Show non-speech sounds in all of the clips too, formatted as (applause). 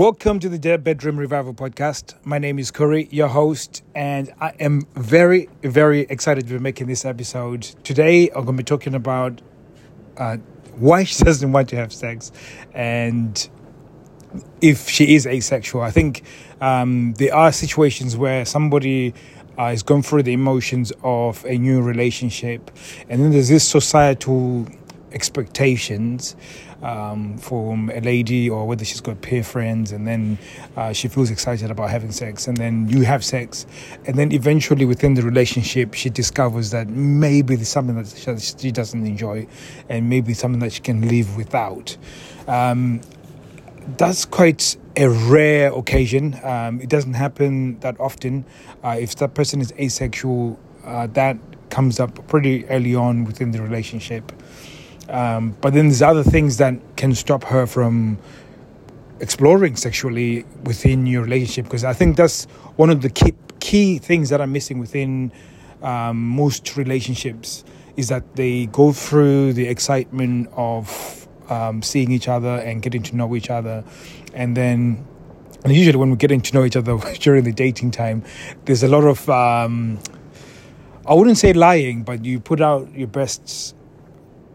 Welcome to the Dead Bedroom Revival Podcast. My name is Corey, your host, and I am very, very excited to be making this episode. Today, I'm going to be talking about uh, why she (laughs) doesn't want to have sex and if she is asexual. I think um, there are situations where somebody uh, is going through the emotions of a new relationship, and then there's this societal expectations um, from a lady or whether she's got peer friends and then uh, she feels excited about having sex and then you have sex. And then eventually within the relationship she discovers that maybe there's something that she doesn't enjoy and maybe something that she can live without. Um, that's quite a rare occasion. Um, it doesn't happen that often. Uh, if that person is asexual uh, that comes up pretty early on within the relationship um, but then there's other things that can stop her from exploring sexually within your relationship because I think that's one of the key key things that are missing within um, most relationships is that they go through the excitement of um, seeing each other and getting to know each other, and then and usually when we're getting to know each other (laughs) during the dating time, there's a lot of um, I wouldn't say lying, but you put out your best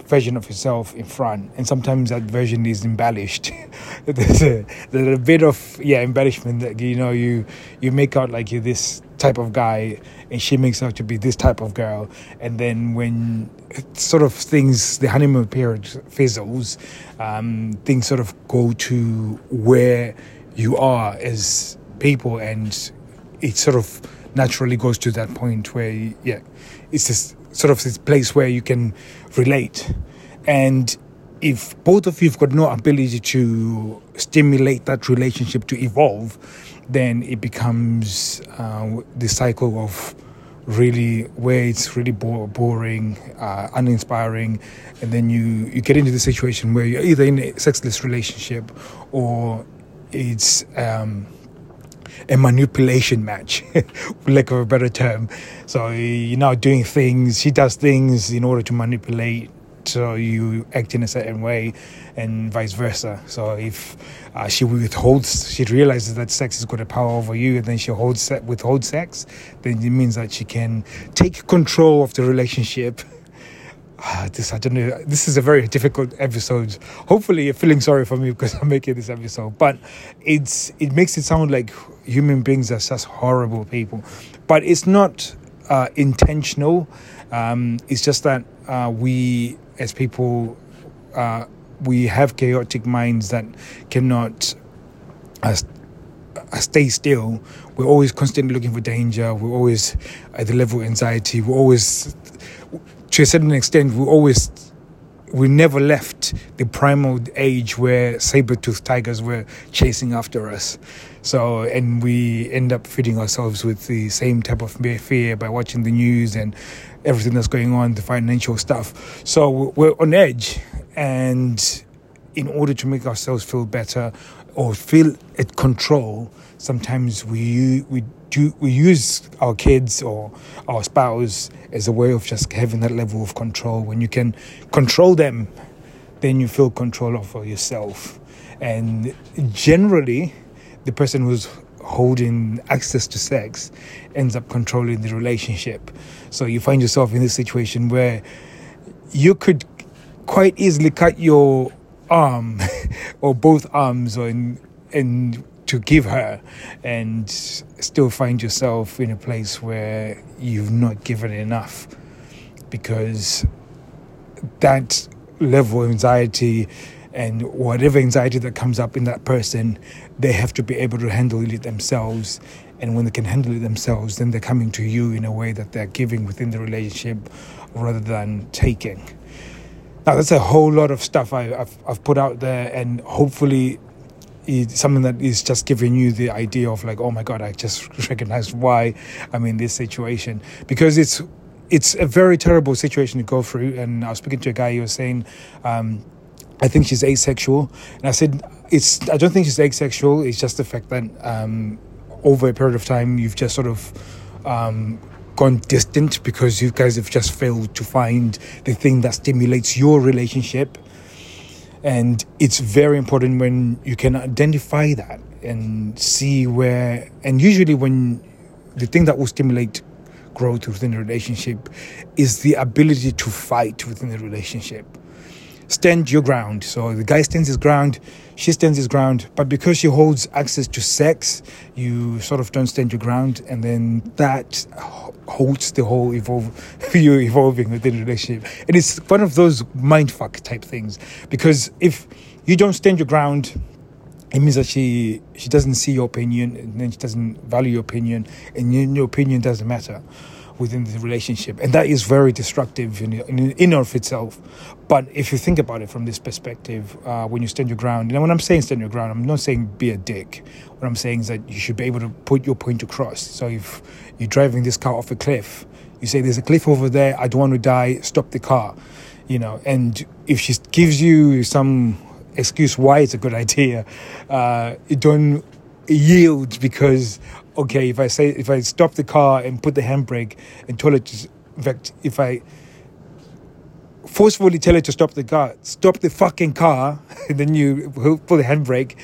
version of yourself in front, and sometimes that version is embellished. (laughs) there's, a, there's a bit of yeah embellishment that you know you you make out like you're this type of guy, and she makes out to be this type of girl, and then when sort of things the honeymoon period fizzles, um, things sort of go to where you are as people, and it sort of naturally goes to that point where yeah, it's just sort of this place where you can relate. And if both of you have got no ability to stimulate that relationship to evolve, then it becomes uh, the cycle of really where it's really bo- boring, uh, uninspiring, and then you you get into the situation where you're either in a sexless relationship or it's um, a manipulation match, (laughs) lack of a better term. So you're now doing things, she does things in order to manipulate so you act in a certain way and vice versa so if uh, she withholds she realizes that sex has got a power over you and then she holds withholds sex then it means that she can take control of the relationship (laughs) uh, this I don't know. This is a very difficult episode. Hopefully, you're feeling sorry for me (laughs) because I'm making this episode. But it's it makes it sound like human beings are such horrible people, but it's not uh, intentional. Um, it's just that uh, we, as people, uh, we have chaotic minds that cannot uh, stay still. We're always constantly looking for danger. We're always at the level of anxiety. We're always to a certain extent, we always we never left the primal age where saber-toothed tigers were chasing after us. So, and we end up feeding ourselves with the same type of fear by watching the news and everything that's going on, the financial stuff. So we're on edge, and in order to make ourselves feel better or feel at control, sometimes we we we use our kids or our spouse as a way of just having that level of control. When you can control them, then you feel control over yourself. And generally, the person who's holding access to sex ends up controlling the relationship. So you find yourself in this situation where you could quite easily cut your arm (laughs) or both arms or in, and to give her and still find yourself in a place where you've not given enough because that level of anxiety and whatever anxiety that comes up in that person, they have to be able to handle it themselves. And when they can handle it themselves, then they're coming to you in a way that they're giving within the relationship rather than taking. Now, that's a whole lot of stuff I, have I've put out there, and hopefully something that is just giving you the idea of like, oh my god, I just (laughs) recognized why I'm in this situation because it's it's a very terrible situation to go through. And I was speaking to a guy who was saying. Um, I think she's asexual, and I said it's. I don't think she's asexual. It's just the fact that um, over a period of time, you've just sort of um, gone distant because you guys have just failed to find the thing that stimulates your relationship and it's very important when you can identify that and see where. And usually, when the thing that will stimulate growth within a relationship is the ability to fight within the relationship. Stand your ground. So the guy stands his ground, she stands his ground, but because she holds access to sex, you sort of don't stand your ground, and then that holds the whole evolve (laughs) you evolving within a relationship. And it's one of those mindfuck type things because if you don't stand your ground, it means that she she doesn't see your opinion and then she doesn't value your opinion and your opinion doesn't matter within the relationship. And that is very destructive in in, in of itself. But if you think about it from this perspective uh, when you stand your ground and when i'm saying stand your ground i'm not saying be a dick. What i'm saying is that you should be able to put your point across. So if you're driving this car off a cliff you say there's a cliff over there i don't want to die stop the car you know. And if she gives you some excuse why it's a good (laughs) idea. Uh, it don't yield because okay, if I say if I stop the car and put the handbrake and tell it to, in fact, if I forcefully tell her to stop the car, stop the fucking car, (laughs) and then you pull the handbrake,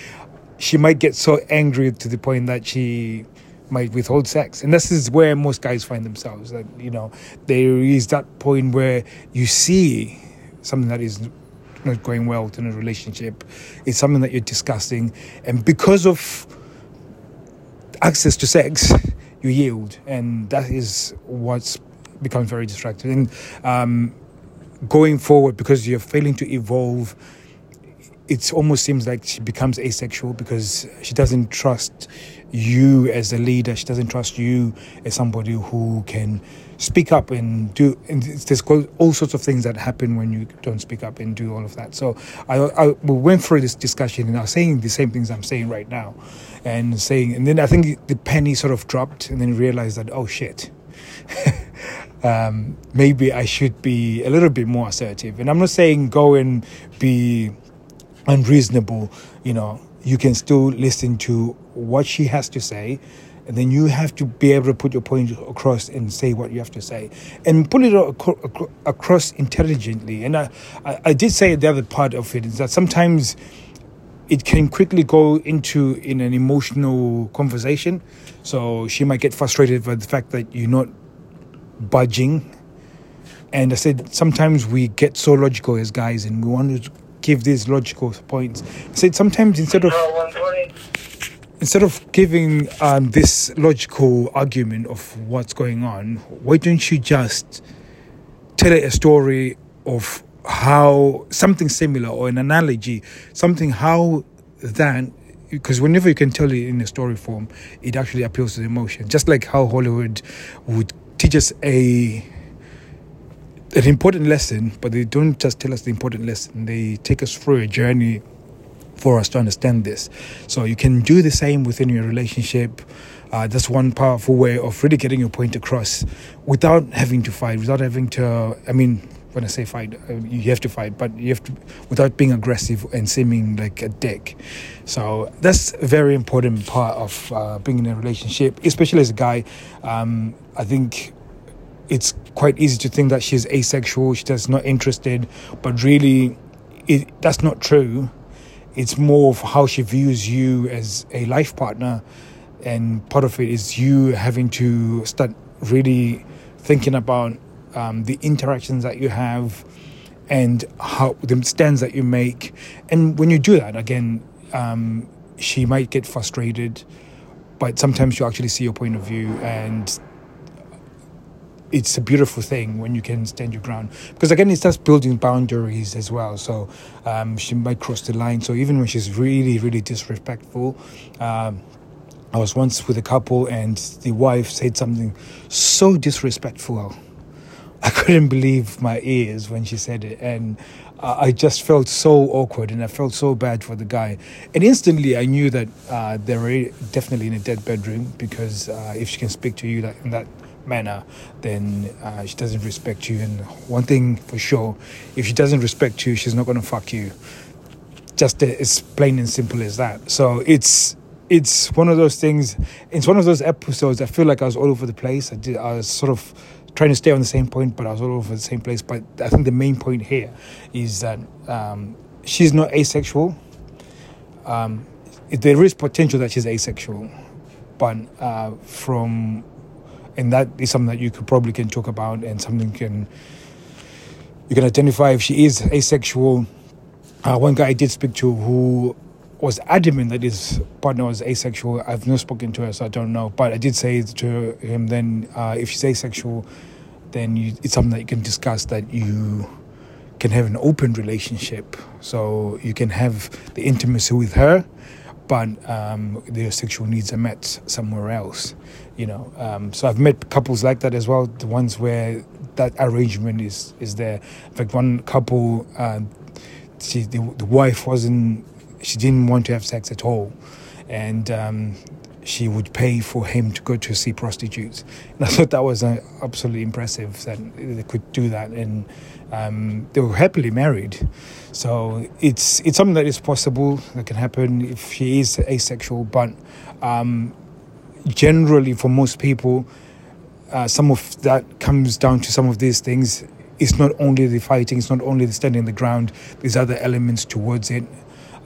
she might get so angry to the point that she might withhold sex. And this is where most guys find themselves. That you know, there is that point where you see something that is not going well in a relationship. It's something that you're discussing, and because of access to sex, you yield, and that is what's becomes very distracting. And um, going forward, because you're failing to evolve, it almost seems like she becomes asexual because she doesn't trust you as a leader. She doesn't trust you as somebody who can speak up and do. And there's all sorts of things that happen when you don't speak up and do all of that. So I, I we went through this discussion and I was saying the same things I'm saying right now, and saying, and then I think the penny sort of dropped, and then realized that oh shit. (laughs) um, maybe I should be a little bit more assertive. And I'm not saying go and be unreasonable, you know, you can still listen to what she has to say and then you have to be able to put your point across and say what you have to say and put it across intelligently. And I, I did say the other part of it is that sometimes it can quickly go into in an emotional conversation. So she might get frustrated by the fact that you're not budging. And i said sometimes we get so logical as guys and we want to give these logical points said sometimes instead of instead of giving um, this logical argument of what's going on, why don't you just tell a story of how something similar or an analogy, something how that because whenever you can tell it in a story form, it actually appeals to the emotion. Just like how Hollywood would teach us a an important lesson, but they don't just tell us the important lesson. They take us through a journey for us to understand this. So you can do the same within your relationship. Uh, that's one powerful way of really getting your point across without having to fight, without having to. I mean, when I say fight, uh, you have to fight, but you have to without being aggressive and seeming like a dick. So that's a very important part of uh, being in a relationship, especially as a guy. Um, I think it's quite easy to think that she's asexual, she's not interested, but really, it, that's not true. It's more of how she views you as a life partner and part of it is you having to start really thinking about um, the interactions that you have and how the stands that you make. And when you do that again um, she might get frustrated but sometimes you actually see your point of view and it's a beautiful thing when you can stand your ground. Because again it starts building boundaries as well. So um, she might cross the line. So even when she's really really disrespectful um, i was once with a couple and the wife said something so disrespectful. (laughs) I couldn't believe my ears when she said it. And I just felt so awkward and I felt so bad for the guy. And instantly I knew that uh, they were definitely in a dead bedroom because uh, if she can speak to you that, in that manner, then uh, she doesn't respect you. And one thing for sure, if she doesn't respect you, she's not going to fuck you. Just as plain and simple as that. So it's it's one of those things. It's one of those episodes. I feel like I was all over the place. I did. I was sort of trying to stay on the same point, but I was all over the same place. But I think the main point here is that um, she's not asexual. Um, there is potential that she's asexual, but uh, from and that is something that you could probably can talk about and something can you can identify if she is asexual. Uh, one guy I did speak to who was adamant that his partner was asexual. I've not spoken to her, so I don't know. But I did say to him then, uh, if she's asexual, then you, it's something that you can discuss that you can have an open relationship. So you can have the intimacy with her, but um, their sexual needs are met somewhere else. You know, um, so I've met couples like that as well. The ones where that arrangement is is there. In fact, one couple, uh, she, the, the wife wasn't she didn't want to have sex at all, and um, she would pay for him to go to see prostitutes. And I thought that was uh, absolutely impressive that they could do that, and um, they were happily married. So it's it's something that is possible that can happen if she is asexual, but um, generally for most people. Uh, some of that comes down to some of these things. It's not only the fighting, it's not only the standing the ground, there's other elements towards it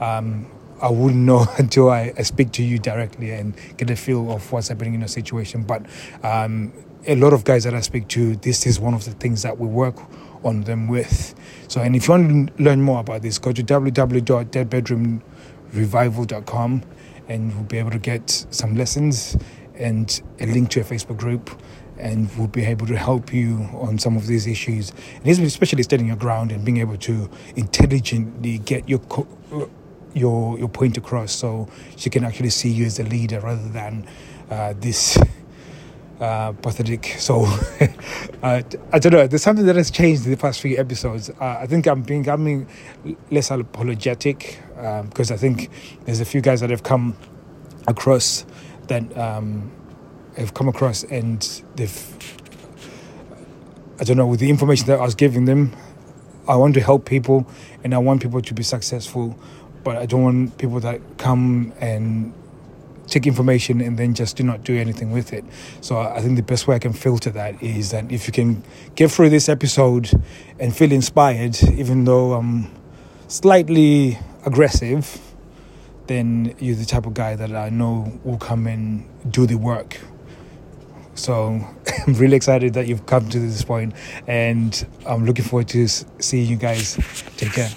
um, I wouldn't know (laughs) until I, I, speak to you directly and get a feel of what's happening in a situation. But um, a lot of guys that I speak to, this is one of the things that we work on them with. So, and if you want to learn more about this, go to www.deadbedroomrevival.com and we'll be able to get some lessons and a link to a Facebook group and we'll be able to help you on some of these issues. And especially standing your ground and being able to intelligently get your co- your your point across, so she can actually see you as a leader rather than uh, this (laughs) uh, pathetic. So (laughs) uh, I don't know. There's something that has changed in the past few episodes. Uh, I think I'm becoming less apologetic because um, I think there's a few guys that have come across that um, have come across and they've. I don't know with the information that I was giving them. I want to help people and I want people to be successful but I don't want people that come and take information and then just do not do anything with it. So I think the best way I can filter that is that if you can get through this episode and feel inspired, even though I'm slightly aggressive, then you're the type of guy that I know will come and do the work. So (laughs) I'm really excited that you've come to this point, and I'm looking forward to seeing you guys. Take care.